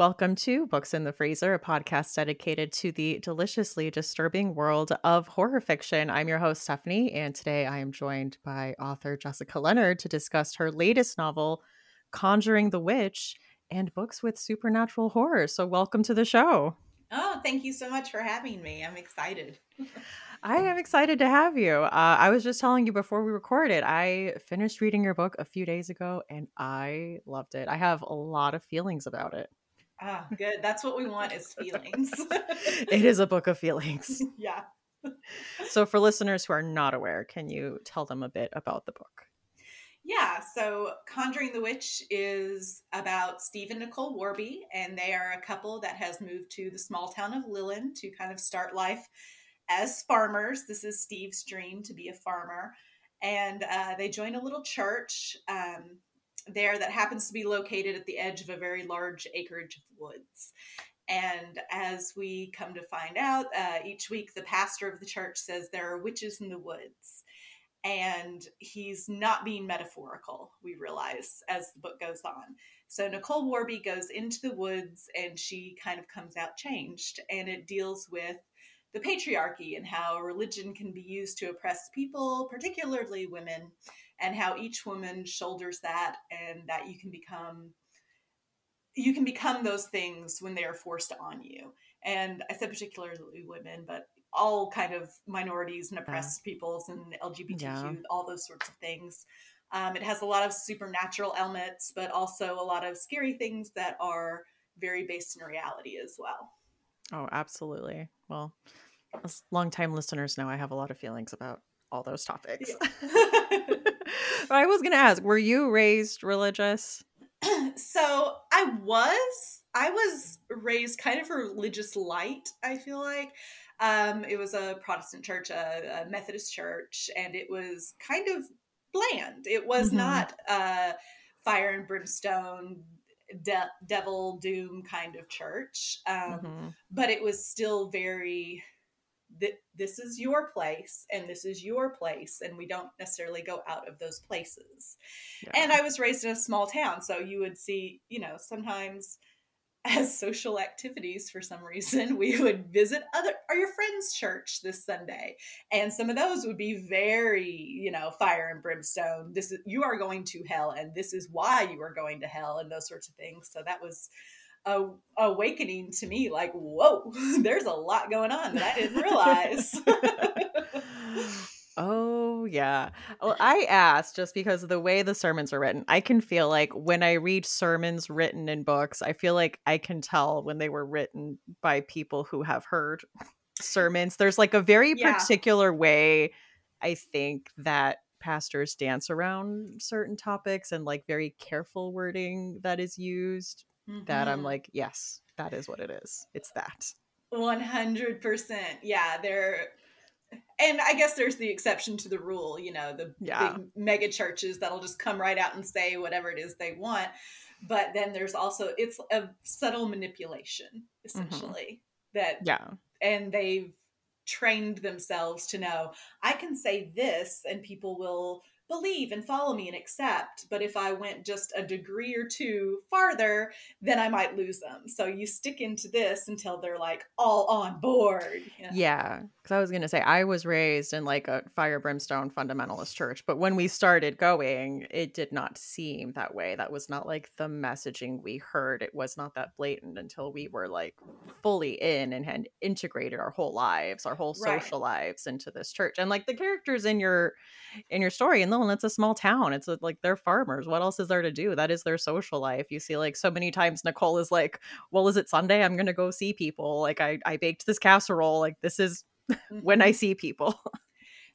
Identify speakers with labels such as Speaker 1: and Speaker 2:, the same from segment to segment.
Speaker 1: Welcome to Books in the Freezer, a podcast dedicated to the deliciously disturbing world of horror fiction. I'm your host, Stephanie, and today I am joined by author Jessica Leonard to discuss her latest novel, Conjuring the Witch, and books with supernatural horror. So, welcome to the show.
Speaker 2: Oh, thank you so much for having me. I'm excited.
Speaker 1: I am excited to have you. Uh, I was just telling you before we recorded, I finished reading your book a few days ago and I loved it. I have a lot of feelings about it.
Speaker 2: Ah, good. That's what we want is feelings.
Speaker 1: it is a book of feelings.
Speaker 2: yeah.
Speaker 1: So, for listeners who are not aware, can you tell them a bit about the book?
Speaker 2: Yeah, so Conjuring the Witch is about Steve and Nicole Warby, and they are a couple that has moved to the small town of Leland to kind of start life as farmers. This is Steve's dream to be a farmer. And uh, they join a little church um, there that happens to be located at the edge of a very large acreage of woods. And as we come to find out, uh, each week the pastor of the church says there are witches in the woods. And he's not being metaphorical, we realize as the book goes on. So Nicole Warby goes into the woods and she kind of comes out changed. And it deals with the patriarchy and how religion can be used to oppress people, particularly women, and how each woman shoulders that and that you can become you can become those things when they are forced on you. And I said particularly women, but all kind of minorities and oppressed yeah. peoples and LGBTQ, yeah. all those sorts of things. Um, it has a lot of supernatural elements, but also a lot of scary things that are very based in reality as well.
Speaker 1: Oh, absolutely. Well, as longtime listeners know I have a lot of feelings about all those topics. Yeah. I was going to ask, were you raised religious?
Speaker 2: so I was. I was raised kind of religious light, I feel like. Um, it was a Protestant church, a, a, Methodist church, and it was kind of bland. It was mm-hmm. not uh, fire and brimstone, de- devil doom kind of church, um, mm-hmm. but it was still very that this is your place and this is your place and we don't necessarily go out of those places. Yeah. and i was raised in a small town so you would see you know sometimes as social activities for some reason we would visit other or your friend's church this sunday and some of those would be very you know fire and brimstone. This is you are going to hell and this is why you are going to hell and those sorts of things. So that was a awakening to me like whoa there's a lot going on that i didn't realize.
Speaker 1: Oh yeah. Well i asked just because of the way the sermons are written. I can feel like when i read sermons written in books i feel like i can tell when they were written by people who have heard sermons. There's like a very yeah. particular way i think that pastors dance around certain topics and like very careful wording that is used mm-hmm. that I'm like, yes, that is what it is. It's that.
Speaker 2: 100%. Yeah, they're and I guess there's the exception to the rule, you know, the yeah. big mega churches that'll just come right out and say whatever it is they want. But then there's also it's a subtle manipulation mm-hmm. essentially mm-hmm. that
Speaker 1: yeah.
Speaker 2: And they've trained themselves to know I can say this and people will believe and follow me and accept. But if I went just a degree or two farther, then I might lose them. So you stick into this until they're like all on board.
Speaker 1: You know? Yeah. Cause I was going to say, I was raised in like a fire brimstone fundamentalist church. But when we started going, it did not seem that way. That was not like the messaging we heard. It was not that blatant until we were like fully in and had integrated our whole lives, our whole social right. lives into this church. And like the characters in your in your story and and it's a small town it's a, like they're farmers what else is there to do? That is their social life you see like so many times nicole is like well is it sunday? I'm gonna go see people like i i baked this casserole like this is when i mm-hmm. see people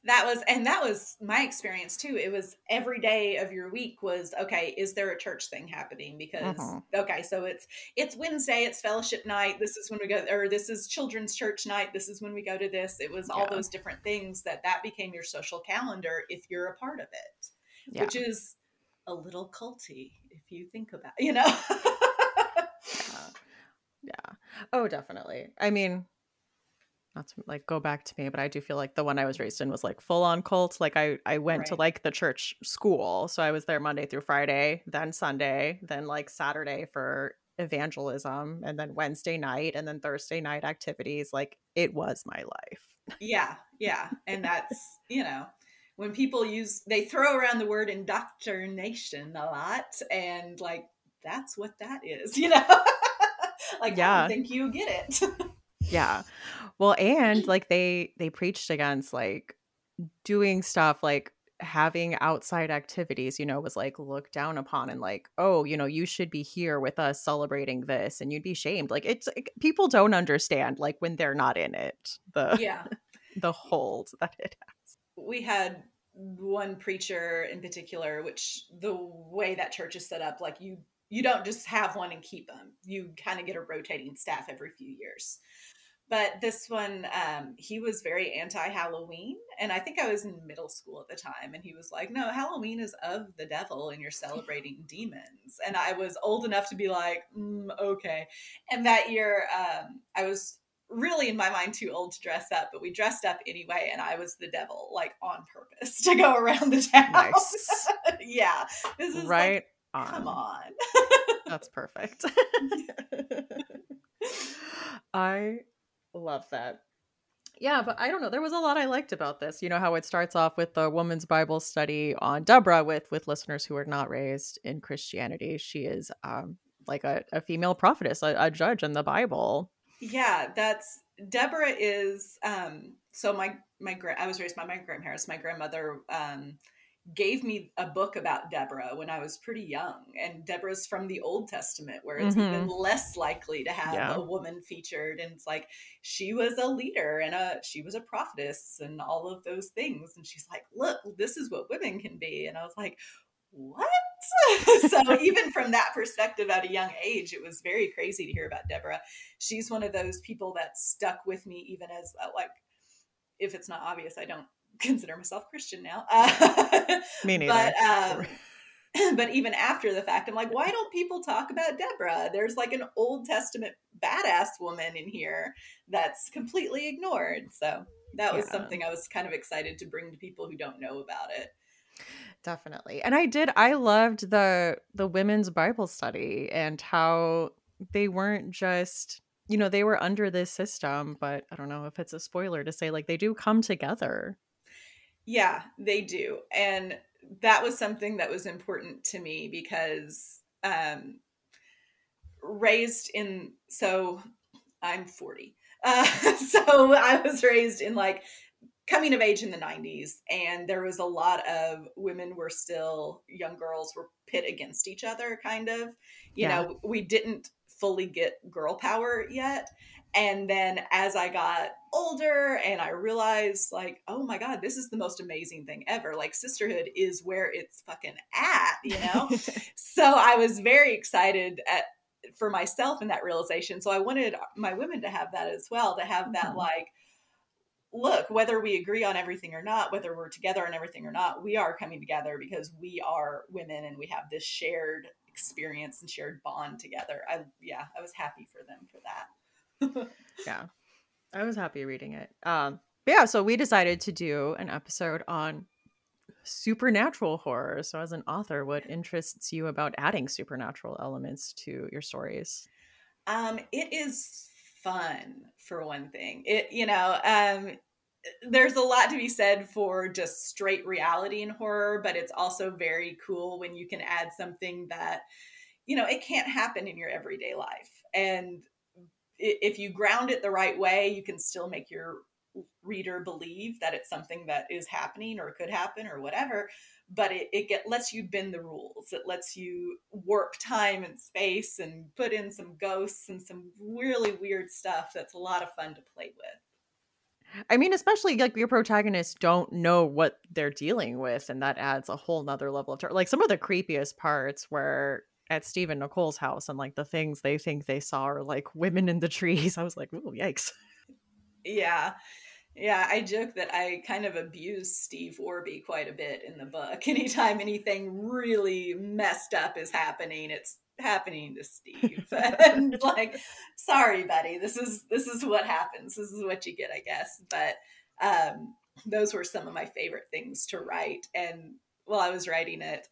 Speaker 2: that was and that was my experience too it was every day of your week was okay is there a church thing happening because uh-huh. okay so it's it's wednesday it's fellowship night this is when we go or this is children's church night this is when we go to this it was all yeah. those different things that that became your social calendar if you're a part of it yeah. which is a little culty if you think about you know
Speaker 1: yeah. yeah oh definitely i mean not to like go back to me, but I do feel like the one I was raised in was like full on cult. Like I I went right. to like the church school, so I was there Monday through Friday, then Sunday, then like Saturday for evangelism and then Wednesday night and then Thursday night activities. Like it was my life.
Speaker 2: Yeah, yeah. And that's, you know, when people use they throw around the word indoctrination a lot and like that's what that is, you know? like yeah. I don't think you get it.
Speaker 1: yeah. Well, and mm-hmm. like they they preached against like doing stuff like having outside activities, you know, was like looked down upon and like, oh, you know, you should be here with us celebrating this and you'd be shamed. Like it's like, people don't understand like when they're not in it. The
Speaker 2: Yeah.
Speaker 1: the hold that it has.
Speaker 2: We had one preacher in particular which the way that church is set up like you you don't just have one and keep them you kind of get a rotating staff every few years but this one um, he was very anti-halloween and i think i was in middle school at the time and he was like no halloween is of the devil and you're celebrating demons. And i was old enough to be like mm, okay. And that year um, i was really in my mind too old to dress up but we dressed up anyway and i was the devil like on purpose to go around the town. Nice. yeah
Speaker 1: this is right
Speaker 2: like, on. come on.
Speaker 1: That's perfect. I love that. Yeah, but I don't know. There was a lot I liked about this. You know how it starts off with the woman's Bible study on Deborah with with listeners who are not raised in Christianity. She is um like a, a female prophetess, a, a judge in the Bible.
Speaker 2: Yeah, that's Deborah is um so my my grand I was raised by my grandparents. My grandmother um gave me a book about Deborah when I was pretty young. And Deborah's from the Old Testament, where it's mm-hmm. even less likely to have yeah. a woman featured. And it's like she was a leader and a she was a prophetess and all of those things. And she's like, look, this is what women can be. And I was like, what? so even from that perspective at a young age, it was very crazy to hear about Deborah. She's one of those people that stuck with me even as uh, like if it's not obvious, I don't consider myself Christian now. Uh,
Speaker 1: Me neither.
Speaker 2: But, um, but even after the fact, I'm like, why don't people talk about Deborah? There's like an Old Testament badass woman in here that's completely ignored. So that was yeah. something I was kind of excited to bring to people who don't know about it.
Speaker 1: Definitely. And I did I loved the the women's Bible study and how they weren't just you know, they were under this system, but I don't know if it's a spoiler to say like they do come together
Speaker 2: yeah, they do. And that was something that was important to me because um raised in so I'm 40. Uh, so I was raised in like coming of age in the 90s and there was a lot of women were still young girls were pit against each other kind of you yeah. know we didn't fully get girl power yet and then as I got older and I realized, like, oh my God, this is the most amazing thing ever. Like, sisterhood is where it's fucking at, you know? so I was very excited at, for myself in that realization. So I wanted my women to have that as well, to have that, mm-hmm. like, look, whether we agree on everything or not, whether we're together on everything or not, we are coming together because we are women and we have this shared experience and shared bond together. I, yeah, I was happy for them for that.
Speaker 1: yeah. I was happy reading it. Um, yeah, so we decided to do an episode on supernatural horror. So, as an author, what interests you about adding supernatural elements to your stories?
Speaker 2: Um, it is fun for one thing. It, you know, um, there's a lot to be said for just straight reality in horror, but it's also very cool when you can add something that, you know, it can't happen in your everyday life. And if you ground it the right way, you can still make your reader believe that it's something that is happening or could happen or whatever. But it, it get, lets you bend the rules. It lets you warp time and space and put in some ghosts and some really weird stuff that's a lot of fun to play with.
Speaker 1: I mean, especially like your protagonists don't know what they're dealing with, and that adds a whole nother level of. Like some of the creepiest parts where at Steve and Nicole's house and like the things they think they saw are like women in the trees. I was like, oh, yikes.
Speaker 2: Yeah. Yeah, I joke that I kind of abuse Steve Warby quite a bit in the book. Anytime anything really messed up is happening, it's happening to Steve. and like, sorry, buddy, this is this is what happens. This is what you get, I guess. But um, those were some of my favorite things to write. And while I was writing it,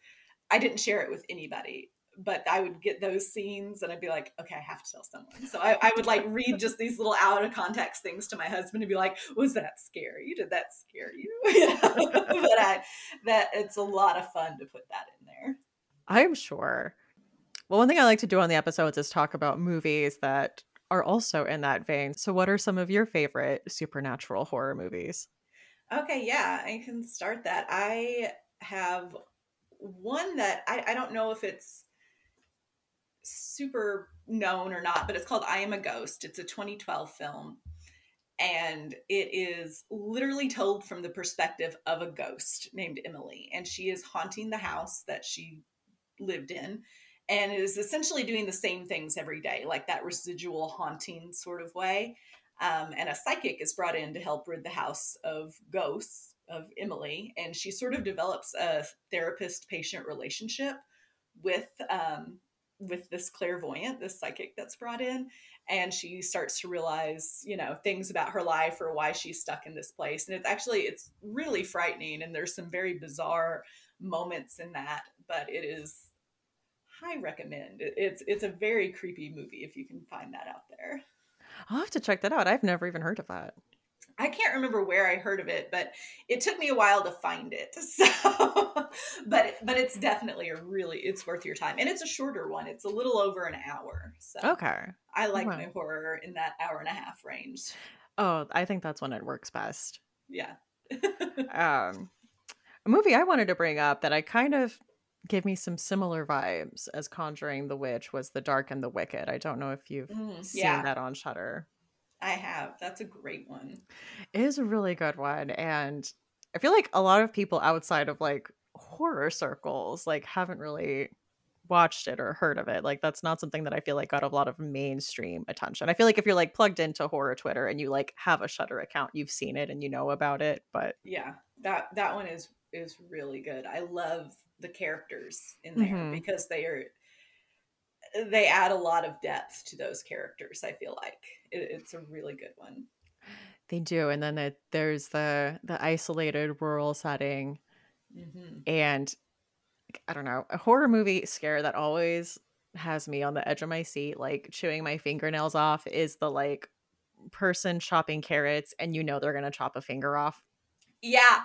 Speaker 2: I didn't share it with anybody but I would get those scenes and I'd be like, okay, I have to tell someone. So I, I would like read just these little out of context things to my husband and be like, was that scary? Did that scare you? you know? but I, that it's a lot of fun to put that in there.
Speaker 1: I'm sure. Well, one thing I like to do on the episodes is talk about movies that are also in that vein. So, what are some of your favorite supernatural horror movies?
Speaker 2: Okay, yeah, I can start that. I have one that I, I don't know if it's super known or not, but it's called I Am a Ghost. It's a 2012 film. And it is literally told from the perspective of a ghost named Emily. And she is haunting the house that she lived in and is essentially doing the same things every day, like that residual haunting sort of way. Um, and a psychic is brought in to help rid the house of ghosts of Emily, and she sort of develops a therapist-patient relationship with um, with this clairvoyant, this psychic that's brought in, and she starts to realize, you know, things about her life or why she's stuck in this place. And it's actually it's really frightening, and there's some very bizarre moments in that, but it is high recommend. It's it's a very creepy movie if you can find that out there.
Speaker 1: I'll have to check that out. I've never even heard of that.
Speaker 2: I can't remember where I heard of it, but it took me a while to find it. So, but but it's definitely a really it's worth your time, and it's a shorter one. It's a little over an hour. So
Speaker 1: okay,
Speaker 2: I like my horror in that hour and a half range.
Speaker 1: Oh, I think that's when it works best.
Speaker 2: Yeah.
Speaker 1: um, a movie I wanted to bring up that I kind of gave me some similar vibes as Conjuring the Witch was The Dark and the Wicked. I don't know if you've mm, seen yeah. that on Shudder.
Speaker 2: I have. That's a great one.
Speaker 1: It is a really good one and I feel like a lot of people outside of like horror circles like haven't really watched it or heard of it. Like that's not something that I feel like got a lot of mainstream attention. I feel like if you're like plugged into horror Twitter and you like have a Shudder account, you've seen it and you know about it, but
Speaker 2: Yeah. That that one is is really good. I love the characters in there mm-hmm. because they are they add a lot of depth to those characters i feel like it, it's a really good one
Speaker 1: they do and then it, there's the the isolated rural setting mm-hmm. and i don't know a horror movie scare that always has me on the edge of my seat like chewing my fingernails off is the like person chopping carrots and you know they're gonna chop a finger off
Speaker 2: yeah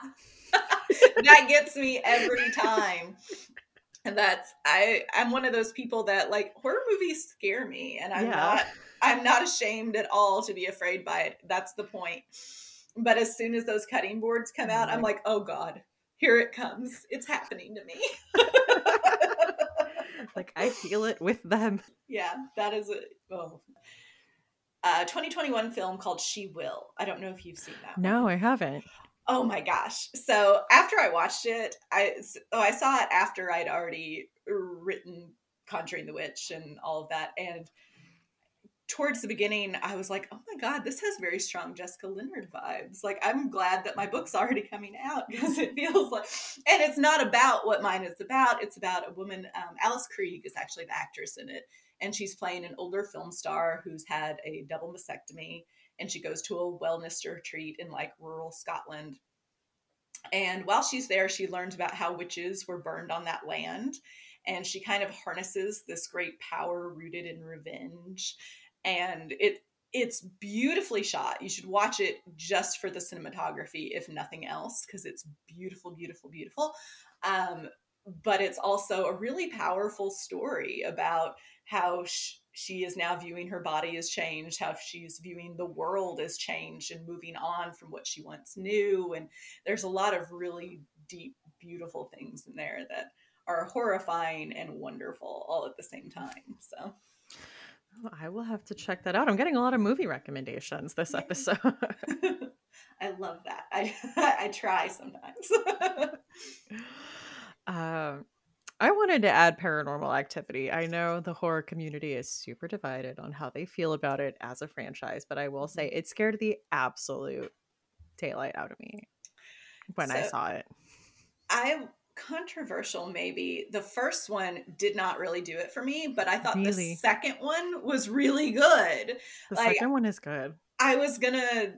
Speaker 2: that gets me every time. And that's I I'm one of those people that like horror movies scare me and I'm yeah. not I'm not ashamed at all to be afraid by it. That's the point. But as soon as those cutting boards come out, I'm like, "Oh god, here it comes. It's happening to me."
Speaker 1: like I feel it with them.
Speaker 2: Yeah, that is a oh. Uh, 2021 film called She Will. I don't know if you've seen that.
Speaker 1: No, one. I haven't.
Speaker 2: Oh my gosh. So after I watched it, I oh I saw it after I'd already written Conjuring the Witch and all of that and towards the beginning I was like, "Oh my god, this has very strong Jessica Leonard vibes." Like I'm glad that my book's already coming out because it feels like and it's not about what mine is about. It's about a woman um, Alice Krige is actually the actress in it and she's playing an older film star who's had a double mastectomy and she goes to a wellness retreat in like rural Scotland. And while she's there, she learns about how witches were burned on that land. And she kind of harnesses this great power rooted in revenge. And it it's beautifully shot. You should watch it just for the cinematography, if nothing else, because it's beautiful, beautiful, beautiful. Um, but it's also a really powerful story about how sh- she is now viewing her body as changed, how she's viewing the world as changed and moving on from what she once knew. And there's a lot of really deep, beautiful things in there that are horrifying and wonderful all at the same time. So
Speaker 1: I will have to check that out. I'm getting a lot of movie recommendations this episode.
Speaker 2: I love that. I I try sometimes.
Speaker 1: um I wanted to add paranormal activity. I know the horror community is super divided on how they feel about it as a franchise, but I will say mm-hmm. it scared the absolute daylight out of me when so, I saw it.
Speaker 2: I controversial maybe. The first one did not really do it for me, but I thought really? the second one was really good.
Speaker 1: The like, second one is good.
Speaker 2: I was gonna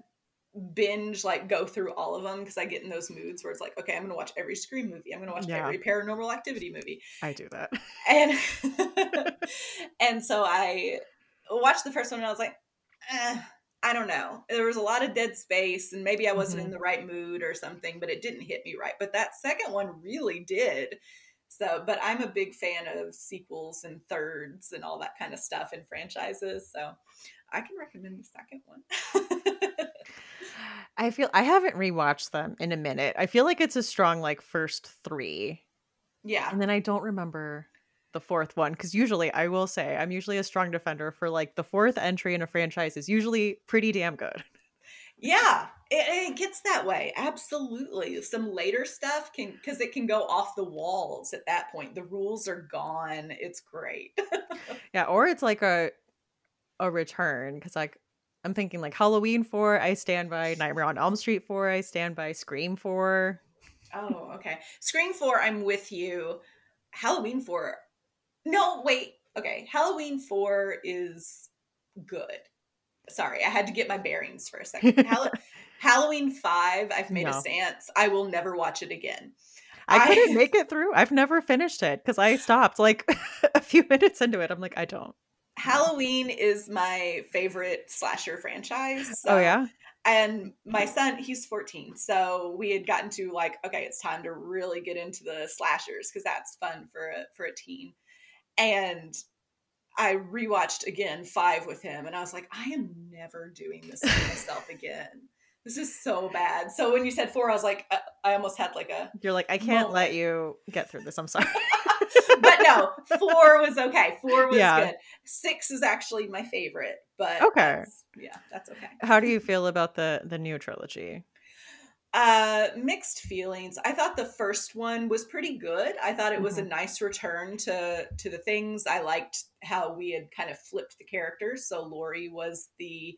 Speaker 2: binge like go through all of them because I get in those moods where it's like, okay, I'm gonna watch every Scream movie. I'm gonna watch
Speaker 1: Yeah.
Speaker 2: every Paranormal Activity movie,
Speaker 1: I do that.
Speaker 2: and and so I watched the first one and I was like, eh, I don't know. There was a lot of dead space, and maybe I wasn't
Speaker 1: Mhm.
Speaker 2: in the right mood or something, but it didn't hit me right. But that second one really did. So, but I'm a big fan of sequels and thirds and all that kind of stuff in franchises. So, I can recommend the second one.
Speaker 1: I feel I haven't rewatched them in a minute. I feel like it's a strong like first three,
Speaker 2: yeah.
Speaker 1: and then I don't remember the fourth one because usually I will say I'm usually a strong defender for like the fourth entry in a franchise is usually pretty damn good.
Speaker 2: Yeah, it, it gets that way. Absolutely. Some later stuff can because it can go off the walls at that point. The rules are gone. It's great.
Speaker 1: Yeah, or it's like a a return because like I'm thinking like Halloween four, I stand by Nightmare on Elm Street four, I stand by Scream four.
Speaker 2: oh, okay. Scream 4, I'm with you. Halloween 4. No, wait. Okay. Halloween 4 is good. Sorry, I had to get my bearings for a second. Hall- Halloween 5, I've made
Speaker 1: No.
Speaker 2: a stance. I will never watch it again.
Speaker 1: I
Speaker 2: I-
Speaker 1: couldn't make it through. I've never finished it because I stopped like a few minutes into it. I'm like, I don't.
Speaker 2: Halloween is my favorite slasher franchise.
Speaker 1: oh yeah,
Speaker 2: and my son he's 14 so we had gotten to like okay it's time to really get into the slashers because that's fun for a for a teen and i rewatched again five with him and i was like i am never doing this to myself again this is so bad so when you said four i was like uh, i almost had like a
Speaker 1: you're like, I can't let you get through this. I'm sorry.
Speaker 2: no four was okay four was
Speaker 1: Yeah.
Speaker 2: good six is actually my favorite but
Speaker 1: Okay.
Speaker 2: that's- yeah that's okay
Speaker 1: How do you feel about the the new trilogy?
Speaker 2: Uh, mixed feelings. I thought the first one was pretty good. I thought it was
Speaker 1: Mm-hmm.
Speaker 2: a nice return to to the things. I liked how we had kind of flipped the characters. So Laurie was the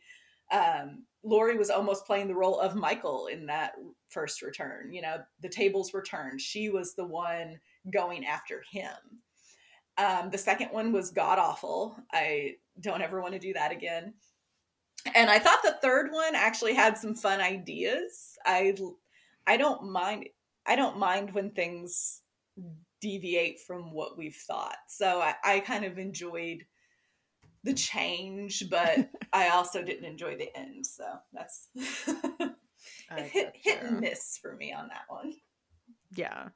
Speaker 2: um Laurie was almost playing the role of Michael in that first return. You know, the tables were turned. She was the one going after him. Um, the second one was god awful. I don't ever want to do that again. And I thought the third one actually had some fun ideas. I I don't mind I don't mind when things deviate from what we've thought. So I, I kind of enjoyed the change, but I also didn't enjoy the end. So that's hit hit and miss for me on that one.
Speaker 1: Yeah.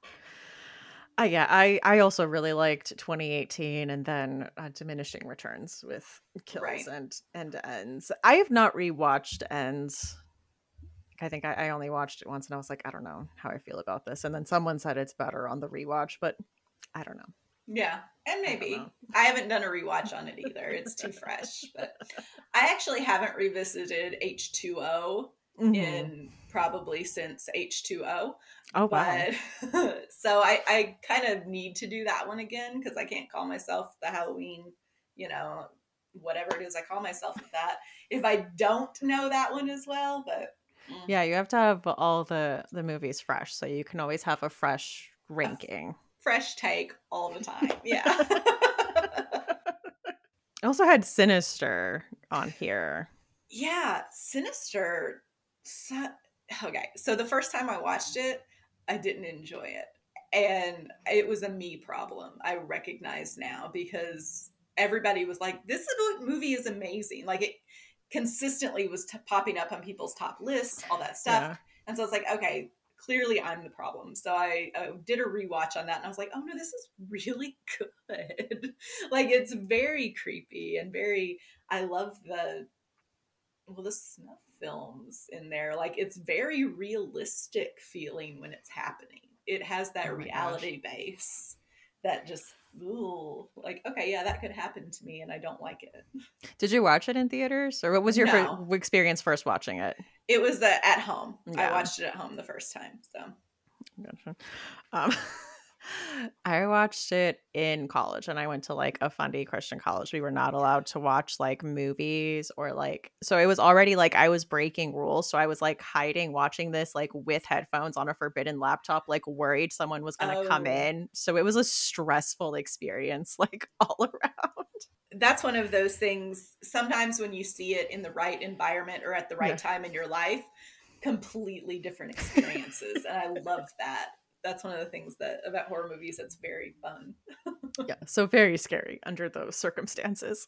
Speaker 1: Uh, yeah, I I also really liked 2018 and then uh, diminishing returns with kills
Speaker 2: Right.
Speaker 1: and and ends. I have not rewatched ends. I think I, I only watched it once and I was like, I don't know how I feel about this. And then someone said it's better on the rewatch, but I don't know.
Speaker 2: Yeah, and maybe
Speaker 1: know.
Speaker 2: I, haven't done a rewatch on it either. It's too fresh, but I actually haven't revisited H2O
Speaker 1: Mhm.
Speaker 2: in probably since H2O.
Speaker 1: oh wow.
Speaker 2: But so I, I kind of need to do that one again because I can't call myself the Halloween, you know, whatever it is I call myself with that. If I don't know that one as well, but mm,
Speaker 1: Yeah, you have to have all the the movies fresh so you can always have a fresh ranking.
Speaker 2: fresh take all the time. Yeah.
Speaker 1: I also had Sinister on here.
Speaker 2: yeah. Sinister. So, okay. So the first time I watched it, I didn't enjoy it. And it was a me problem. I recognize now because everybody was like, this movie is amazing. Like it consistently was t- popping up on people's top lists, all that stuff.
Speaker 1: Yeah.
Speaker 2: And so it's like, okay, clearly I'm the problem. So I uh, did a rewatch on that and I was like, oh no, this is really good. like it's very creepy and very, I love the, well, the snuff films in there. Like it's very realistic feeling when it's happening. It has that
Speaker 1: Oh my gosh.
Speaker 2: reality base that just, ooh, like, okay, yeah, that could happen to me and I don't like it.
Speaker 1: Did you watch it in theaters, or what was your
Speaker 2: No.
Speaker 1: fir- experience first watching it?
Speaker 2: It was the at home.
Speaker 1: Yeah.
Speaker 2: I watched it at home the first time. So
Speaker 1: Gotcha. Um, I watched it in college, and I went to like a fundy Christian college. We were not allowed to watch like movies or like, so it was already like I was breaking rules. So I was like hiding watching this like with headphones on a forbidden laptop, like worried someone was going to come
Speaker 2: Oh.
Speaker 1: in. So it was a stressful experience, like all around.
Speaker 2: that's one of those things sometimes when you see it in the right environment or at the right yeah. time in your life completely different experiences and i love that that's one of the things that about horror movies that's very fun
Speaker 1: yeah so very scary under those circumstances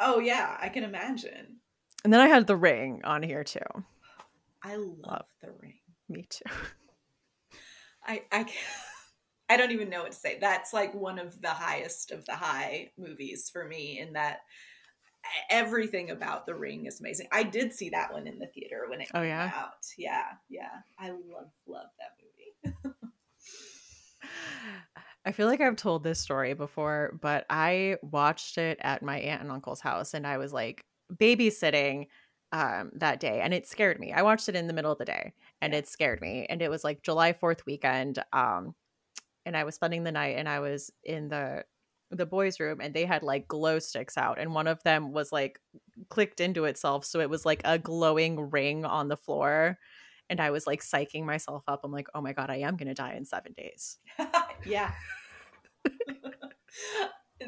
Speaker 2: oh yeah i can imagine
Speaker 1: and then i had the ring on here too
Speaker 2: i love, love. the ring
Speaker 1: me too
Speaker 2: i i I don't even know what to say. That's like one of the highest of the high movies for me in that everything about the ring is amazing. I did see that one in the theater when it oh, came yeah? out. Yeah, yeah. I love love that movie.
Speaker 1: I feel like I've told this story before, but I watched it at my aunt and uncle's house and I was like babysitting um, that day and it scared me. I watched it in the middle of the day and it scared me. And it was like July 4th weekend. Um, and I was spending the night and I was in the the boys room and they had like glow sticks out and one of them was like clicked into itself so it was like a glowing ring on the floor and I was like psyching myself up I'm like oh my god I am going to die in 7 days.
Speaker 2: yeah.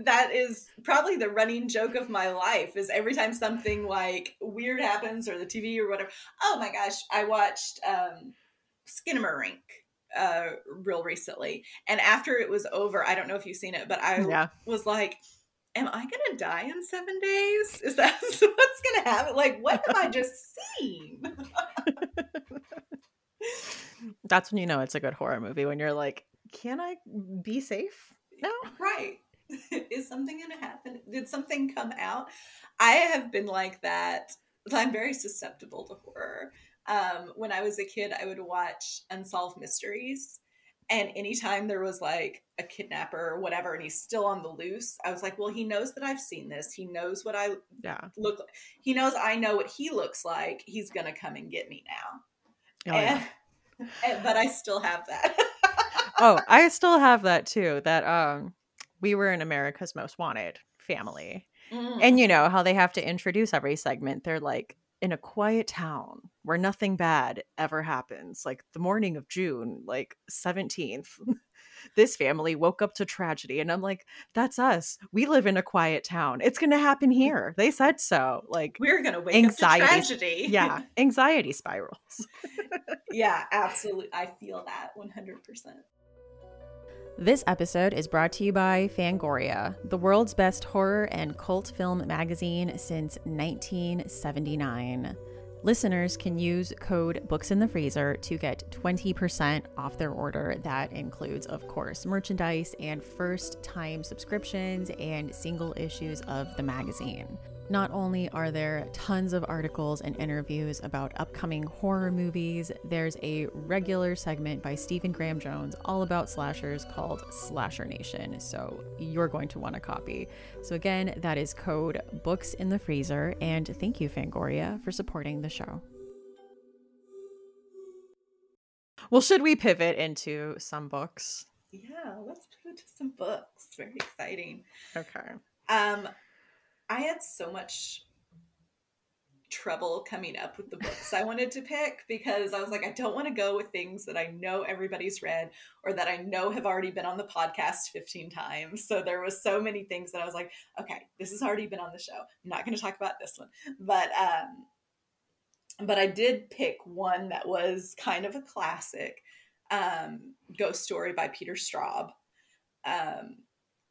Speaker 2: that is probably the running joke of my life is every time something like weird happens or the TV or whatever oh my gosh I watched um Skinamarink uh, real recently. And after it was over, I don't know if you've seen it, but I yeah. was like, Am I gonna die in seven days? Is that what's gonna happen? Like, what have I just seen?
Speaker 1: That's when you know it's a good horror movie when you're like, Can I be safe now?
Speaker 2: Right. Is something gonna happen? Did something come out? I have been like that. I'm very susceptible to horror um, when I was a kid, I would watch Unsolved Mysteries. And anytime there was like a kidnapper or whatever, and he's still on the loose, I was like, well, he knows that I've seen this. He knows what I yeah. look like. He knows I know what he looks like. He's going to come and get me now. Oh, and, yeah. and, but I still have that.
Speaker 1: oh, I still have that too. That um, we were in America's Most Wanted family. Mm. And you know how they have to introduce every segment. They're like, in a quiet town where nothing bad ever happens, like the morning of June, like 17th, this family woke up to tragedy. And I'm like, that's us. We live in a quiet town. It's going to happen mm. here. They said so. Like,
Speaker 2: we're going to wake anxiety, up to tragedy.
Speaker 1: yeah. Anxiety spirals.
Speaker 2: yeah, absolutely. I feel that 100%.
Speaker 1: This episode is brought to you by Fangoria, the world's best horror and cult film magazine since 1979. Listeners can use code Books in the Freezer to get 20% off their order. That includes, of course, merchandise and first time subscriptions and single issues of the magazine. Not only are there tons of articles and interviews about upcoming horror movies, there's a regular segment by Stephen Graham Jones all about slashers called Slasher Nation. So you're going to want a copy. So again, that is code Books in the Freezer. And thank you, Fangoria, for supporting the show. Well, should we pivot into some books?
Speaker 2: Yeah, let's pivot to some books. Very exciting.
Speaker 1: Okay.
Speaker 2: Um, I had so much trouble coming up with the books I wanted to pick because I was like, I don't want to go with things that I know everybody's read or that I know have already been on the podcast 15 times. So there was so many things that I was like, okay, this has already been on the show. I'm not going to talk about this one. But um but I did pick one that was kind of a classic, um, Ghost Story by Peter Straub. Um,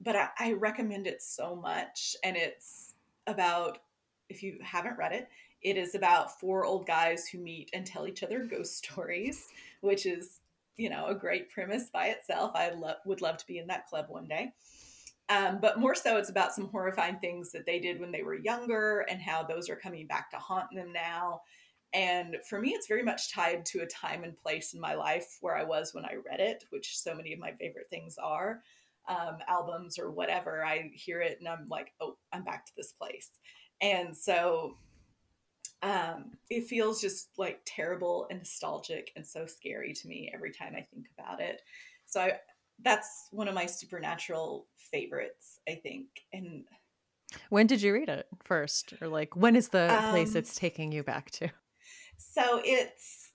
Speaker 2: but I, I recommend it so much. And it's about, if you haven't read it, it is about four old guys who meet and tell each other ghost stories, which is, you know, a great premise by itself. I lo- would love to be in that club one day. Um, but more so, it's about some horrifying things that they did when they were younger and how those are coming back to haunt them now. And for me, it's very much tied to a time and place in my life where I was when I read it, which so many of my favorite things are um, albums or whatever, I hear it and I'm like, oh, I'm back to this place. And so um, it feels just like terrible and nostalgic and so scary to me every time I think about it. So I, that's one of my supernatural favorites, I think. And
Speaker 1: when did you read it first? Or like, when is the um, place it's taking you back to?
Speaker 2: So it's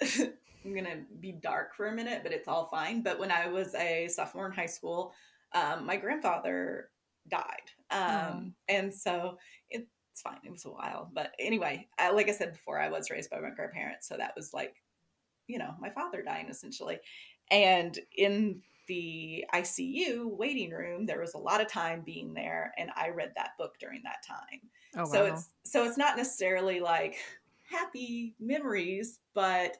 Speaker 2: I'm gonna be dark for a minute, but it's all fine. But when I was a sophomore in high school, um, my grandfather died, Um, and so it, it's fine. It was a while, but anyway, I, like I said before, I was raised by my grandparents, so that was like, you know, my father dying essentially. And in the ICU waiting room, there was a lot of time being there, and I read that book during that time. Oh, so wow. it's so it's not necessarily like happy memories, but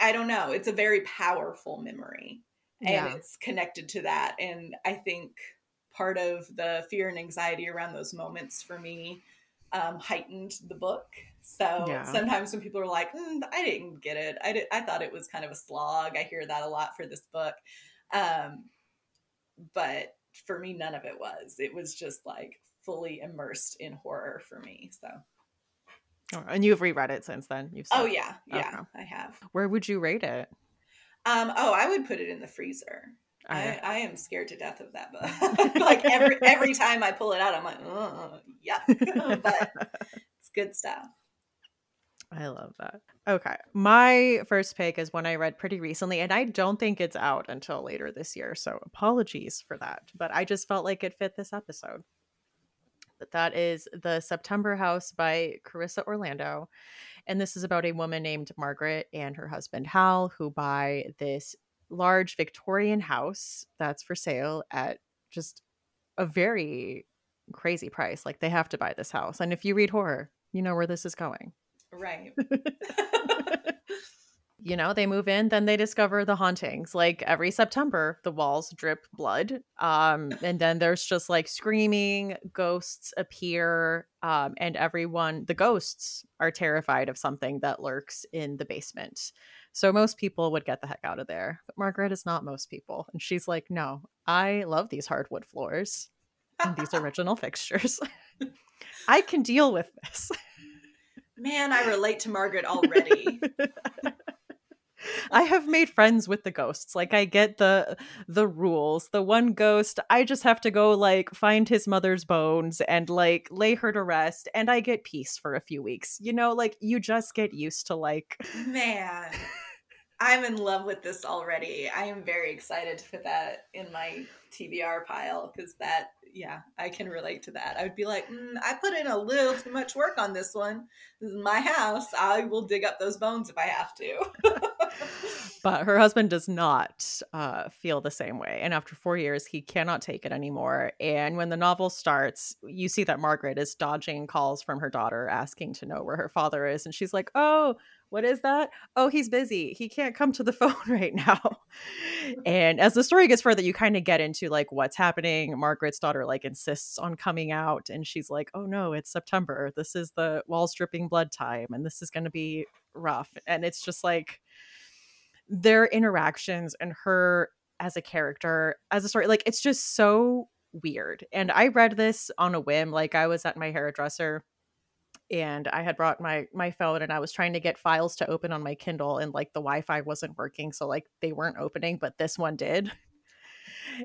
Speaker 2: I, don't know. It's a very powerful memory, and yeah. it's connected to that. And I think part of the fear and anxiety around those moments for me um, heightened the book. So yeah. sometimes when people are like, mm, "I didn't get it," I did, I thought it was kind of a slog. I hear that a lot for this book, um, but for me, none of it was. It was just like fully immersed in horror for me. So.
Speaker 1: Oh, and you've reread it since then. You've said,
Speaker 2: oh yeah, yeah, okay. I have.
Speaker 1: Where would you rate it?
Speaker 2: Um, oh, I would put it in the freezer. I, I, am scared to death of that book. like every every time I pull it out, I'm like, oh, yeah. but it's good stuff.
Speaker 1: I love that. Okay. My first pick is one I read pretty recently, and I don't think it's out until later this year. So apologies for that. But I just felt like it fit this episode. That is The September House by Carissa Orlando. And this is about a woman named Margaret and her husband Hal who buy this large Victorian house that's for sale at just a very crazy price. Like they have to buy this house. And if you read horror, you know where this is going.
Speaker 2: Right.
Speaker 1: you know, they move in, then they discover the hauntings. Like every September, the walls drip blood. Um, and then there's just like screaming, ghosts appear, um, and everyone, the ghosts are terrified of something that lurks in the basement. So most people would get the heck out of there. But Margaret is not most people. And she's like, no, I love these hardwood floors and these original fixtures. I can deal with this.
Speaker 2: Man, I relate to Margaret already.
Speaker 1: I have made friends with the ghosts. Like I get the the rules. The one ghost, I just have to go like find his mother's bones and like lay her to rest and I get peace for a few weeks. You know, like you just get used to like
Speaker 2: Man. I'm in love with this already. I am very excited to put that in my TBR pile because that yeah, I can relate to that. I would be like, mm, I put in a little too much work on this one. This is my house. I will dig up those bones if I have to.
Speaker 1: but her husband does not uh, feel the same way. And after four years, he cannot take it anymore. And when the novel starts, you see that Margaret is dodging calls from her daughter asking to know where her father is. And she's like, Oh, what is that? Oh, he's busy. He can't come to the phone right now. and as the story gets further, you kind of get into like what's happening. Margaret's daughter like insists on coming out and she's like, "Oh no, it's September. This is the walls dripping blood time and this is going to be rough." And it's just like their interactions and her as a character, as a story, like it's just so weird. And I read this on a whim like I was at my hairdresser and I had brought my my phone and I was trying to get files to open on my Kindle and like the Wi-Fi wasn't working so like they weren't opening but this one did.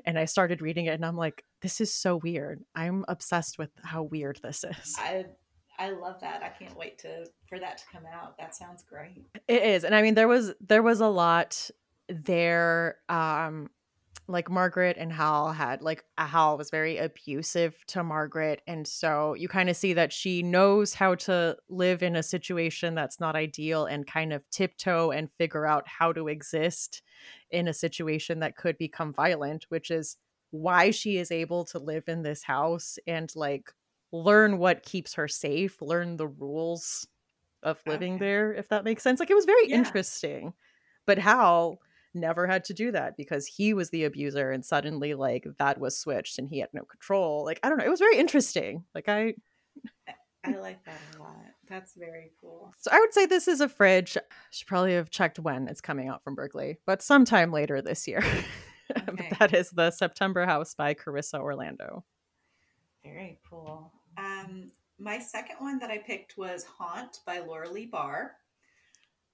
Speaker 1: And I started reading it and I'm like this is so weird. I'm obsessed with how weird this is.
Speaker 2: I I love that. I can't wait to for that to come out. That sounds great.
Speaker 1: It is. And I mean there was there was a lot there um like Margaret and Hal had like Hal was very abusive to Margaret and so you kind of see that she knows how to live in a situation that's not ideal and kind of tiptoe and figure out how to exist in a situation that could become violent which is why she is able to live in this house and like learn what keeps her safe, learn the rules of living okay. there if that makes sense. Like it was very yeah. interesting. But Hal never had to do that because he was the abuser and suddenly like that was switched and he had no control like i don't know it was very interesting like i
Speaker 2: i like that a lot that's very cool.
Speaker 1: So i would say this is a fridge I should probably have checked when it's coming out from berkley but sometime later this year. Okay. that is the september house by carissa orlando.
Speaker 2: Very cool. Um my second one that i picked was haunt by laura lee Bahr.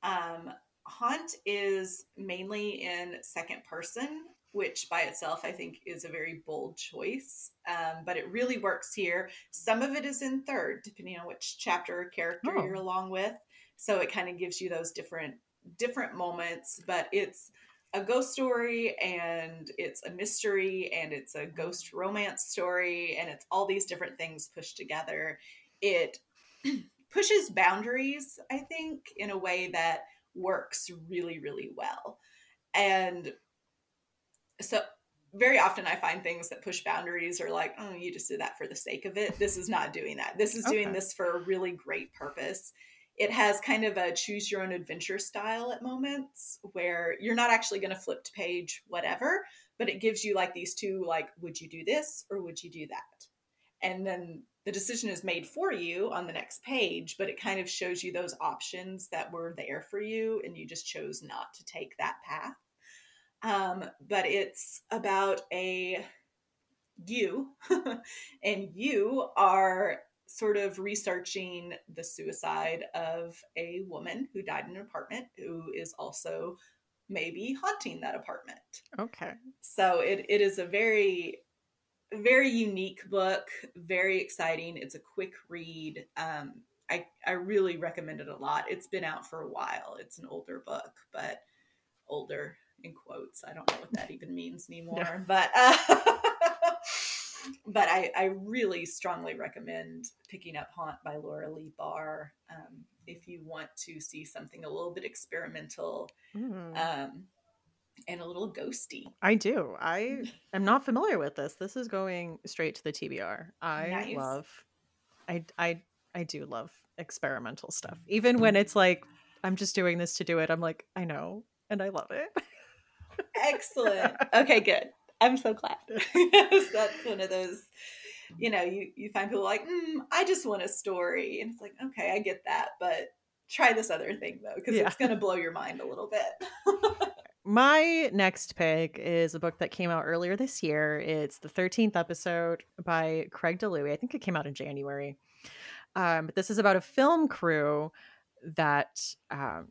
Speaker 2: Um Haunt is mainly in second person, which by itself I think is a very bold choice, um, but it really works here. Some of it is in third, depending on which chapter or character oh. you're along with. So it kind of gives you those different different moments, but it's a ghost story and it's a mystery and it's a ghost romance story and it's all these different things pushed together. It pushes boundaries, I think, in a way that works really, really well. And so very often I find things that push boundaries are like, oh, you just did that for the sake of it. This is not doing that. This is okay. doing this for a really great purpose. It has kind of a choose your own adventure style at moments where you're not actually going to flip to page whatever, but it gives you like these two, like, would you do this or would you do that? And then the decision is made for you on the next page, but it kind of shows you those options that were there for you and you just chose not to take that path. Um, but it's about a you, and you are sort of researching the suicide of a woman who died in an apartment who is also maybe haunting that apartment.
Speaker 1: Okay.
Speaker 2: So it, it is a very, very unique book, very exciting. It's a quick read. Um, I, I really recommend it a lot. It's been out for a while. It's an older book, but older in quotes. I don't know what that even means anymore, yeah. but uh, but I, I really strongly recommend picking up Haunt by Laura Lee Bahr um, if you want to see something a little bit experimental. Mm. Um, and a little ghosty.
Speaker 1: I do. I am not familiar with this. This is going straight to the TBR. I nice. love I I I do love experimental stuff. Even when it's like I'm just doing this to do it. I'm like, I know and I love it.
Speaker 2: Excellent. Okay, good. I'm so glad. That's one of those, you know, you, you find people like, mm, I just want a story. And it's like, okay, I get that, but try this other thing though, because yeah. it's going to blow your mind a little bit.
Speaker 1: My next pick is a book that came out earlier this year. It's the 13th episode by Craig DiLouie. I think it came out in January. Um, but this is about a film crew that um,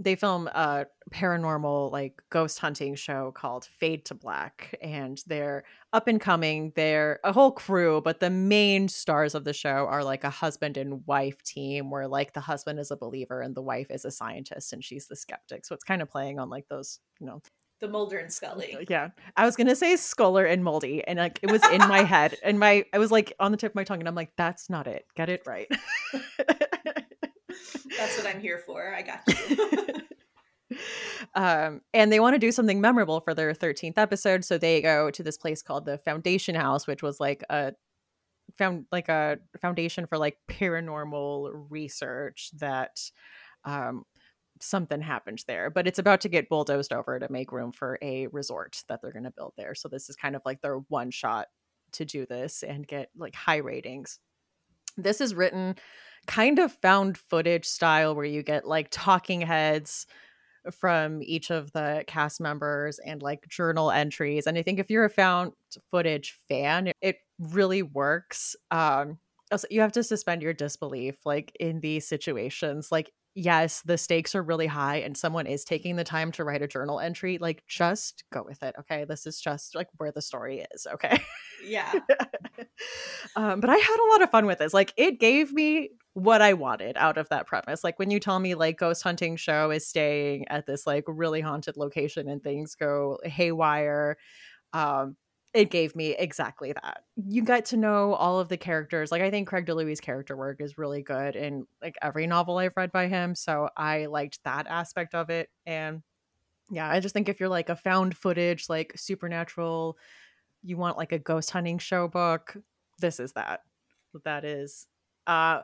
Speaker 1: they film a paranormal like ghost hunting show called Fade to Black and they're up and coming they're a whole crew but the main stars of the show are like a husband and wife team where like the husband is a believer and the wife is a scientist and she's the skeptic so it's kind of playing on like those you know
Speaker 2: the Mulder and Scully.
Speaker 1: Yeah. I was gonna say Sculler and Moldy, and like it was in my head. And my I was like on the tip of my tongue, and I'm like, that's not it. Get it right.
Speaker 2: That's what I'm here for. I got you.
Speaker 1: um, and they want to do something memorable for their 13th episode. So they go to this place called the Foundation House, which was like a found like a foundation for like paranormal research that um something happened there but it's about to get bulldozed over to make room for a resort that they're going to build there so this is kind of like their one shot to do this and get like high ratings this is written kind of found footage style where you get like talking heads from each of the cast members and like journal entries and i think if you're a found footage fan it really works um also you have to suspend your disbelief like in these situations like yes, the stakes are really high and someone is taking the time to write a journal entry, like just go with it. Okay. This is just like where the story is. Okay.
Speaker 2: Yeah.
Speaker 1: um, but I had a lot of fun with this. Like it gave me what I wanted out of that premise. Like when you tell me like ghost hunting show is staying at this like really haunted location and things go haywire. Um, it gave me exactly that. You get to know all of the characters. Like I think Craig DiLouie's character work is really good in like every novel I've read by him, so I liked that aspect of it and yeah, I just think if you're like a found footage like supernatural, you want like a ghost hunting show book, this is that. That is uh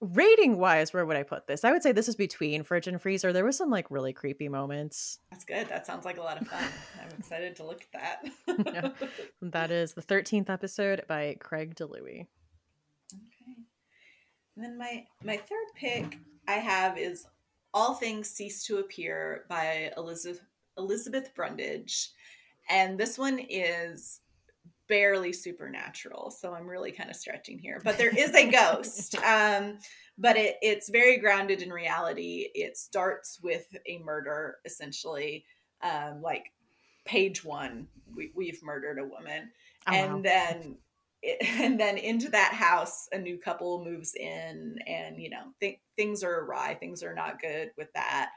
Speaker 1: rating wise where would i put this? I would say this is between fridge and freezer. There was some like really creepy moments.
Speaker 2: That's good. That sounds like a lot of fun. I'm excited to look at that
Speaker 1: yeah. that. Is the 13th episode by craig DiLouie
Speaker 2: okay. And then my my third pick i have is all things cease to appear by elizabeth elizabeth brundage. And this one is barely supernatural. So I'm really kind of stretching here, but there is a ghost. Um, but it, it's very grounded in reality. It starts with a murder, essentially. Um, like page one, we, have murdered a woman, oh, and wow. then it, and then into that house, a new couple moves in, and you know th- things are awry. Things are not good with that.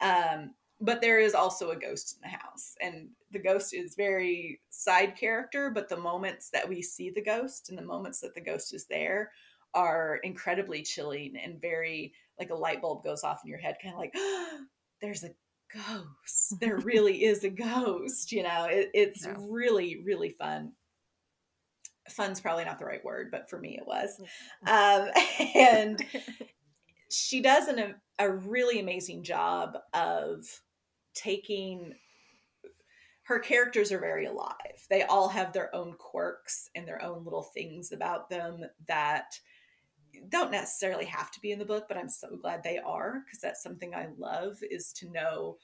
Speaker 2: Um, but there is also a ghost in the house and the ghost is very side character but the moments that we see the ghost and the moments that the ghost is there are incredibly chilling and very like a light bulb goes off in your head kind of like oh, there's a ghost. There really is a ghost you know? It, it's really really fun. Fun's probably not the right word but for me it was. Um, and she does an, a really amazing job of taking her characters are very alive. They all have their own quirks and their own little things about them that don't necessarily have to be in the book, but I'm so glad they are because that's something I love is to know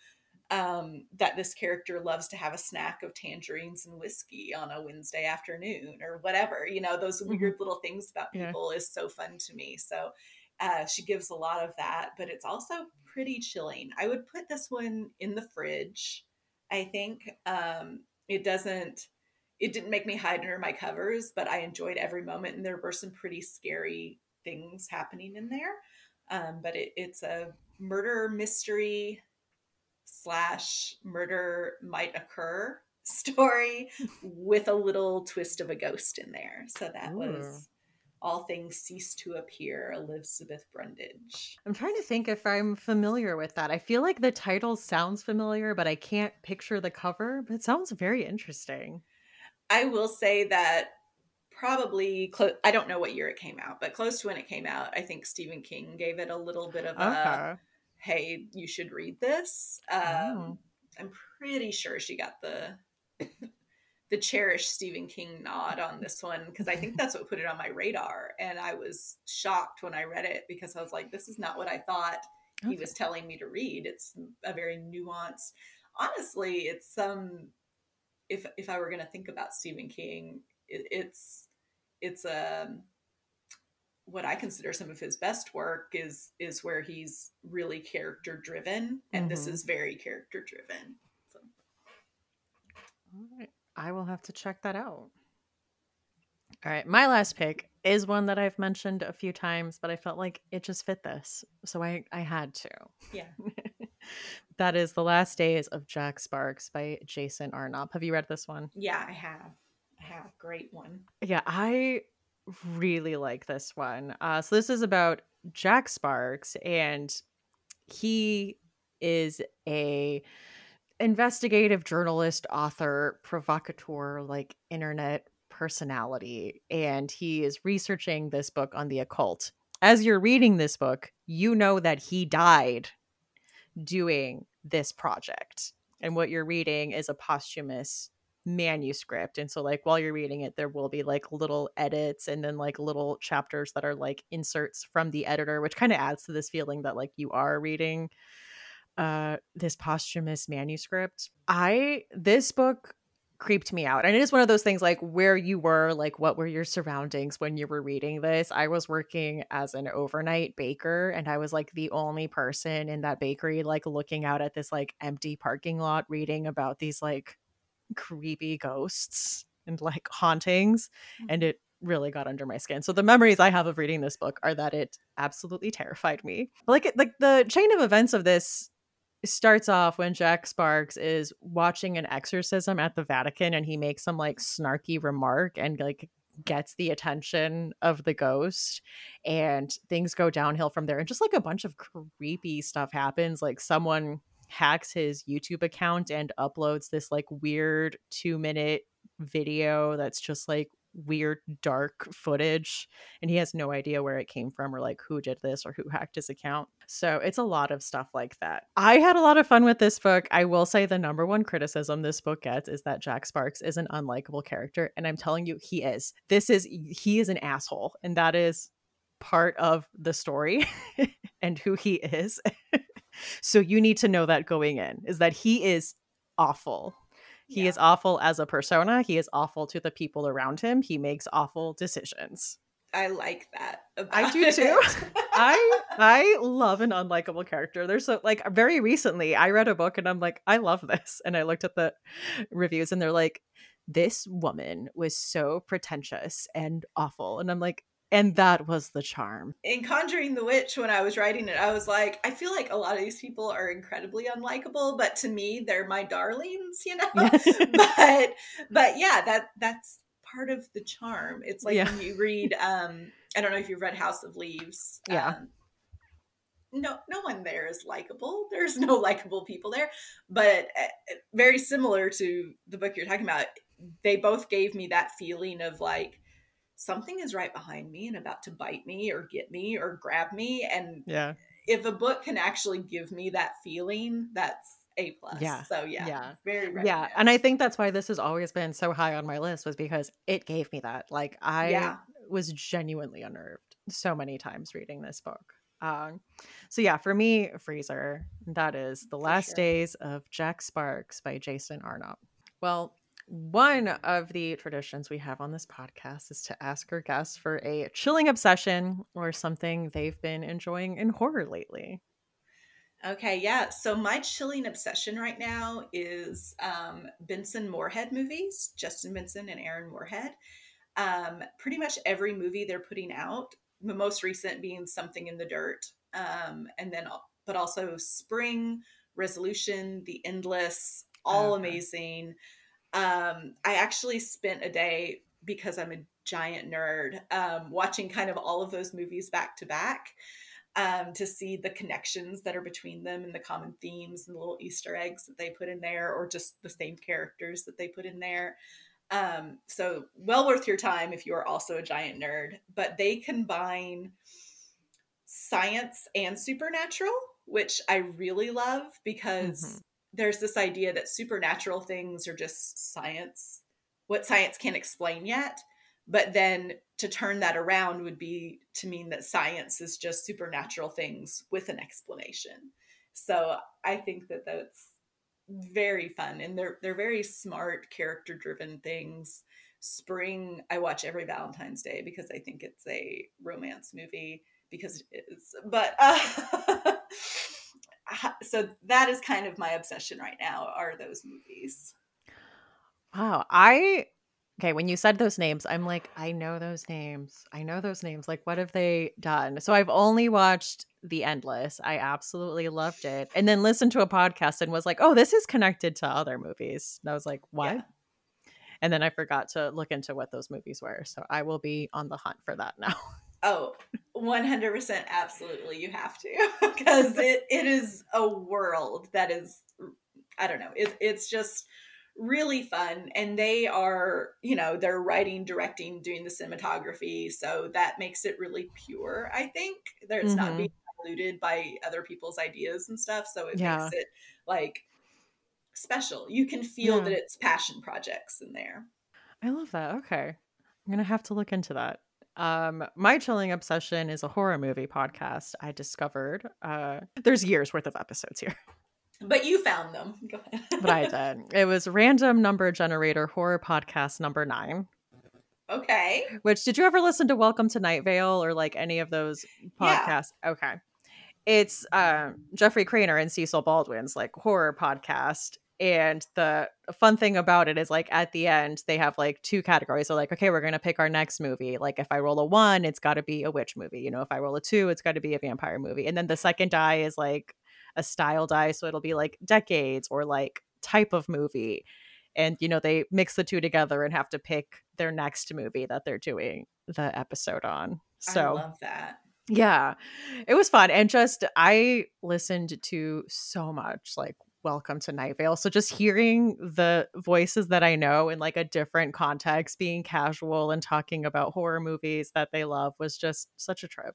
Speaker 2: um, that this character loves to have a snack of tangerines and whiskey on a Wednesday afternoon or whatever. You know, those mm-hmm. weird little things about people yeah. is so fun to me. So uh, she gives a lot of that, but it's also pretty chilling. I would put this one in the fridge. I think um, it doesn't. It didn't make me hide under my covers, but I enjoyed every moment, and there were some pretty scary things happening in there. Um, but it, it's a murder mystery slash murder might occur story with a little twist of a ghost in there. So that Ooh. was all things cease to appear, Elizabeth Brundage.
Speaker 1: I'm trying to think if I'm familiar with that. I feel like the title sounds familiar, but I can't picture the cover, but it sounds very interesting.
Speaker 2: I will say that probably close I don't know what year it came out, but close to when it came out, I think Stephen King gave it a little bit of okay. a hey, you should read this. Um, oh. I'm pretty sure she got the the cherished Stephen King nod on this one because I think that's what put it on my radar. And I was shocked when I read it because I was like, this is not what I thought okay. he was telling me to read. It's a very nuanced. Honestly, it's some. Um, if if I were going to think about Stephen King, it, it's it's a um, what I consider some of his best work is is where he's really character driven, and mm-hmm. this is very character driven. So.
Speaker 1: All right. I will have to check that out. All right, my last pick is one that I've mentioned a few times, but I felt like it just fit this, so I I had to.
Speaker 2: Yeah.
Speaker 1: that is The Last Days of Jack Sparks by Jason Arnopp. Have you read this one?
Speaker 2: Yeah, I have. I have. Great one.
Speaker 1: Yeah, I really like this one. Uh, so this is about Jack Sparks, and he is a investigative journalist, author, provocateur, like internet personality. And he is researching this book on the occult. As you're reading this book, you know that he died doing this project. And what you're reading is a posthumous manuscript. And so, like, while you're reading it, there will be like little edits and then like little chapters that are like inserts from the editor, which kind of adds to this feeling that like you are reading uh this posthumous manuscript i this book creeped me out and it is one of those things like where you were like what were your surroundings when you were reading this i was working as an overnight baker and i was like the only person in that bakery like looking out at this like empty parking lot reading about these like creepy ghosts and like hauntings mm-hmm. and it really got under my skin. So the memories I have of reading this book are that it absolutely terrified me. Like like the chain of events of this starts off when Jack Sparks is watching an exorcism at the Vatican and he makes some like snarky remark and like gets the attention of the ghost and things go downhill from there and just like a bunch of creepy stuff happens like someone hacks his YouTube account and uploads this like weird 2 minute video that's just like weird dark footage and he has no idea where it came from or like who did this or who hacked his account. So it's a lot of stuff like that. I had a lot of fun with this book. I will say the number one criticism this book gets is that jack sparks is an unlikable character and i'm telling you he is. This is he is an asshole and that is part of the story and who he is. So you need to know that going in is that he is awful he yeah. is awful as a persona. He is awful to the people around him. He makes awful decisions.
Speaker 2: I like that.
Speaker 1: I do too. I I love an unlikable character. There's so like very recently I read a book and I'm like I love this and I looked at the reviews and they're like this woman was so pretentious and awful and I'm like and that was the charm.
Speaker 2: In Conjuring the Witch, when I was writing it, I was like, I feel like a lot of these people are incredibly unlikable, but to me, they're my darlings, you know. but but yeah, that that's part of the charm. It's like yeah. when you read, um, I don't know if you've read House of Leaves.
Speaker 1: Yeah.
Speaker 2: Um, no, no one there is likable. There's no likable people there, but uh, very similar to the book you're talking about. They both gave me that feeling of like something is right behind me and about to bite me or get me or grab me. And
Speaker 1: yeah,
Speaker 2: if a book can actually give me that feeling, that's a plus.
Speaker 1: Yeah.
Speaker 2: So yeah,
Speaker 1: yeah,
Speaker 2: very
Speaker 1: yeah. And I think that's why this has always been so high on my list was because it gave me that. Like I yeah. was genuinely unnerved so many times reading this book. Um, so yeah, for me, Freezer, that is The Last sure. Days of Jack Sparks by Jason Arnopp. Well, one of the traditions we have on this podcast is to ask our guests for a chilling obsession or something they've been enjoying in horror lately.
Speaker 2: Okay, yeah. So my chilling obsession right now is um, Benson Moorhead movies, Justin Benson and Aaron Moorhead. Um, pretty much every movie they're putting out, the most recent being Something in the Dirt, um, and then but also Spring, Resolution, The Endless, all okay. amazing. Um, I actually spent a day because I'm a giant nerd um, watching kind of all of those movies back to back um, to see the connections that are between them and the common themes and the little Easter eggs that they put in there, or just the same characters that they put in there. Um, so, well worth your time if you are also a giant nerd. But they combine science and supernatural, which I really love because mm-hmm. There's this idea that supernatural things are just science, what science can't explain yet. But then to turn that around would be to mean that science is just supernatural things with an explanation. So I think that that's very fun and they're they're very smart character driven things. Spring I watch every Valentine's Day because I think it's a romance movie because it is. But uh, so that is kind of my obsession right now are those movies.
Speaker 1: Wow, I Okay, when you said those names, I'm like, I know those names. I know those names. Like, what have they done? So I've only watched The Endless. I absolutely loved it. And then listened to a podcast and was like, oh, this is connected to other movies. And I was like, what? Yeah. And then I forgot to look into what those movies were. So I will be on the hunt for that now.
Speaker 2: Oh, 100% absolutely. You have to because it, it is a world that is, I don't know, it, it's just really fun and they are you know they're writing directing doing the cinematography so that makes it really pure i think there's mm-hmm. not being diluted by other people's ideas and stuff so it yeah. makes it like special you can feel yeah. that it's passion projects in there
Speaker 1: i love that okay i'm gonna have to look into that um my chilling obsession is a horror movie podcast i discovered uh there's years worth of episodes here
Speaker 2: but you found them.
Speaker 1: Go ahead. but I did. It was Random Number Generator Horror Podcast number nine.
Speaker 2: Okay.
Speaker 1: Which did you ever listen to Welcome to Night Vale or like any of those podcasts? Yeah. Okay. It's uh, Jeffrey Cranor and Cecil Baldwin's like horror podcast. And the fun thing about it is like at the end, they have like two categories. So like, okay, we're gonna pick our next movie. Like if I roll a one, it's gotta be a witch movie. You know, if I roll a two, it's gotta be a vampire movie. And then the second die is like a style die so it'll be like decades or like type of movie and you know they mix the two together and have to pick their next movie that they're doing the episode on so
Speaker 2: I love that
Speaker 1: yeah it was fun and just i listened to so much like welcome to night vale. So just hearing the voices that i know in like a different context being casual and talking about horror movies that they love was just such a trip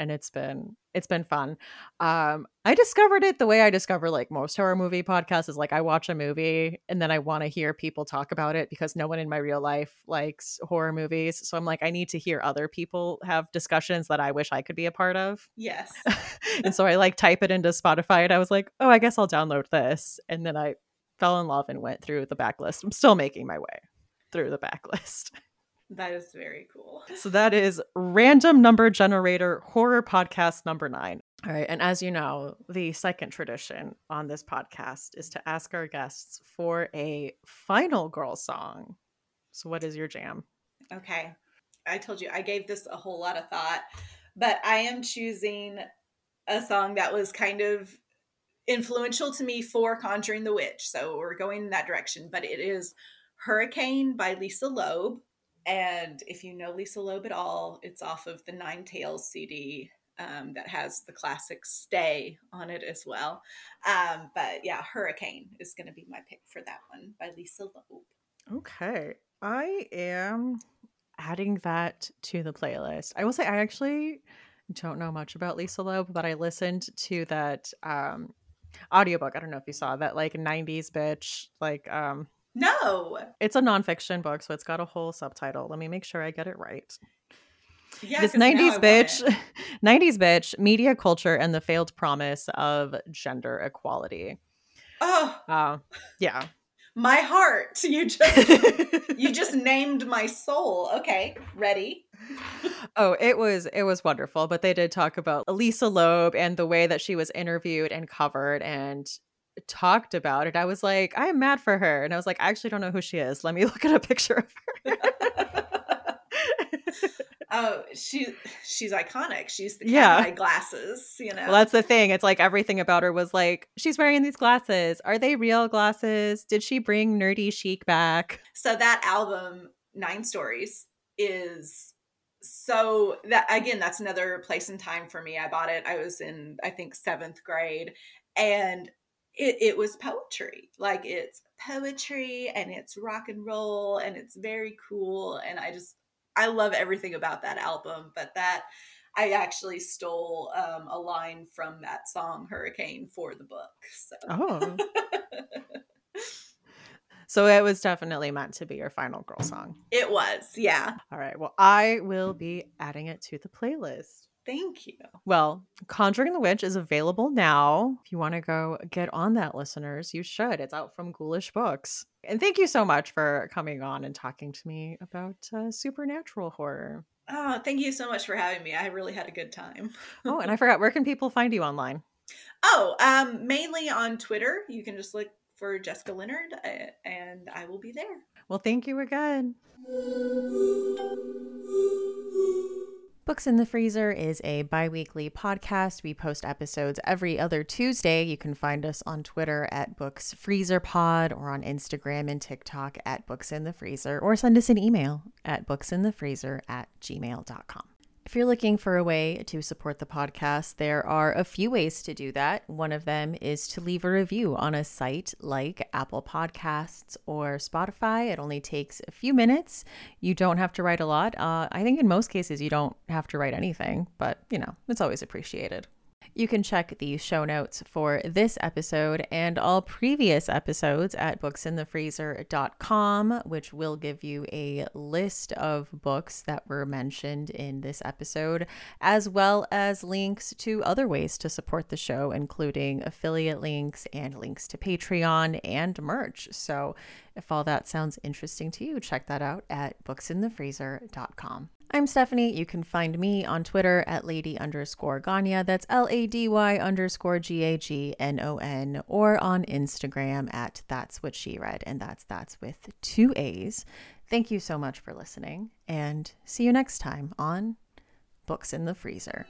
Speaker 1: and it's been it's been fun. Um, I discovered it the way I discover like most horror movie podcasts is like I watch a movie and then I want to hear people talk about it because no one in my real life likes horror movies. So I'm like, I need to hear other people have discussions that I wish I could be a part of.
Speaker 2: Yes.
Speaker 1: and so I like type it into Spotify and I was like, oh, I guess I'll download this. And then I fell in love and went through the backlist. I'm still making my way through the backlist.
Speaker 2: That is very cool.
Speaker 1: So that is random number generator horror podcast number nine. All right. And as you know, the second tradition on this podcast is to ask our guests for a final girl song. So, what is your jam?
Speaker 2: Okay. I told you I gave this a whole lot of thought, but I am choosing a song that was kind of influential to me for Conjuring the Witch. So we're going in that direction, but it is Hurricane by Lisa Loeb. And if you know Lisa Loeb at all, it's off of the Nine Tails CD um, that has the classic Stay on it as well. Um, but yeah, Hurricane is going to be my pick for that one by Lisa Loeb.
Speaker 1: Okay. I am adding that to the playlist. I will say I actually don't know much about Lisa Loeb, but I listened to that um audiobook. I don't know if you saw that like 90s bitch like um
Speaker 2: No.
Speaker 1: it's a nonfiction book, so it's got a whole subtitle. Let me make sure I get it right.
Speaker 2: Yeah,
Speaker 1: this
Speaker 2: 'cause now I
Speaker 1: 90s bitch 90s bitch media culture and the failed promise of gender equality.
Speaker 2: Oh,
Speaker 1: Uh, yeah.
Speaker 2: my heart. You just you just named my soul. Okay, ready?
Speaker 1: oh, it was it was wonderful, but they did talk about Lisa Loeb and the way that she was interviewed and covered and talked about it. I was like, I am mad for her. And I was like, I actually don't know who she is. Let me look at a picture of her.
Speaker 2: oh, she she's iconic. She's the
Speaker 1: Yeah.
Speaker 2: glasses. You know.
Speaker 1: well, that's the thing. It's like everything about her was like, she's wearing these glasses. Are they real glasses? Did she bring nerdy chic back?
Speaker 2: so that album nine stories is so that again that's another place and time for me i bought it i was in i think seventh grade and it, it was poetry like it's poetry and it's rock and roll and it's very cool and i just i love everything about that album but that i actually stole um, a line from that song hurricane for the book so
Speaker 1: Oh. so it was definitely meant to be your final girl song.
Speaker 2: it was yeah
Speaker 1: All right. Well, I will be adding it to the playlist.
Speaker 2: Thank you
Speaker 1: Well, Conjuring the Witch is available now. If you want to go get on that, listeners, you should. It's out from Ghoulish Books. And thank you so much for coming on and talking to me about uh, supernatural horror.
Speaker 2: Oh, thank you so much for having me. I really had a good time.
Speaker 1: Oh, and I forgot, where can people find you online?
Speaker 2: Oh, um, mainly on Twitter. You can just look for Jessica Leonard, uh, and I will be there.
Speaker 1: Well, thank you again. Books in the Freezer is a bi weekly podcast. We post episodes every other Tuesday. You can find us on Twitter at Books Freezer Pod or on Instagram and TikTok at Books in the Freezer or send us an email at booksinthefreezer at gmail.com. If you're looking for a way to support the podcast, there are a few ways to do that. One of them is to leave a review on a site like Apple Podcasts or Spotify. It only takes a few minutes. You don't have to write a lot. Uh, I think in most cases, you don't have to write anything, but you know, it's always appreciated. You can check the show notes for this episode and all previous episodes at booksinthefreezer.com, which will give you a list of books that were mentioned in this episode, as well as links to other ways to support the show, including affiliate links and links to Patreon and merch. So if all that sounds interesting to you, check that out at booksinthefreezer.com. I'm Stephanie. You can find me on Twitter at lady underscore Gagnon. That's L A D Y underscore G A G N O N, or on Instagram at That's What She Read, and that's that's with two A's. Thank you so much for listening, and see you next time on Books in the Freezer.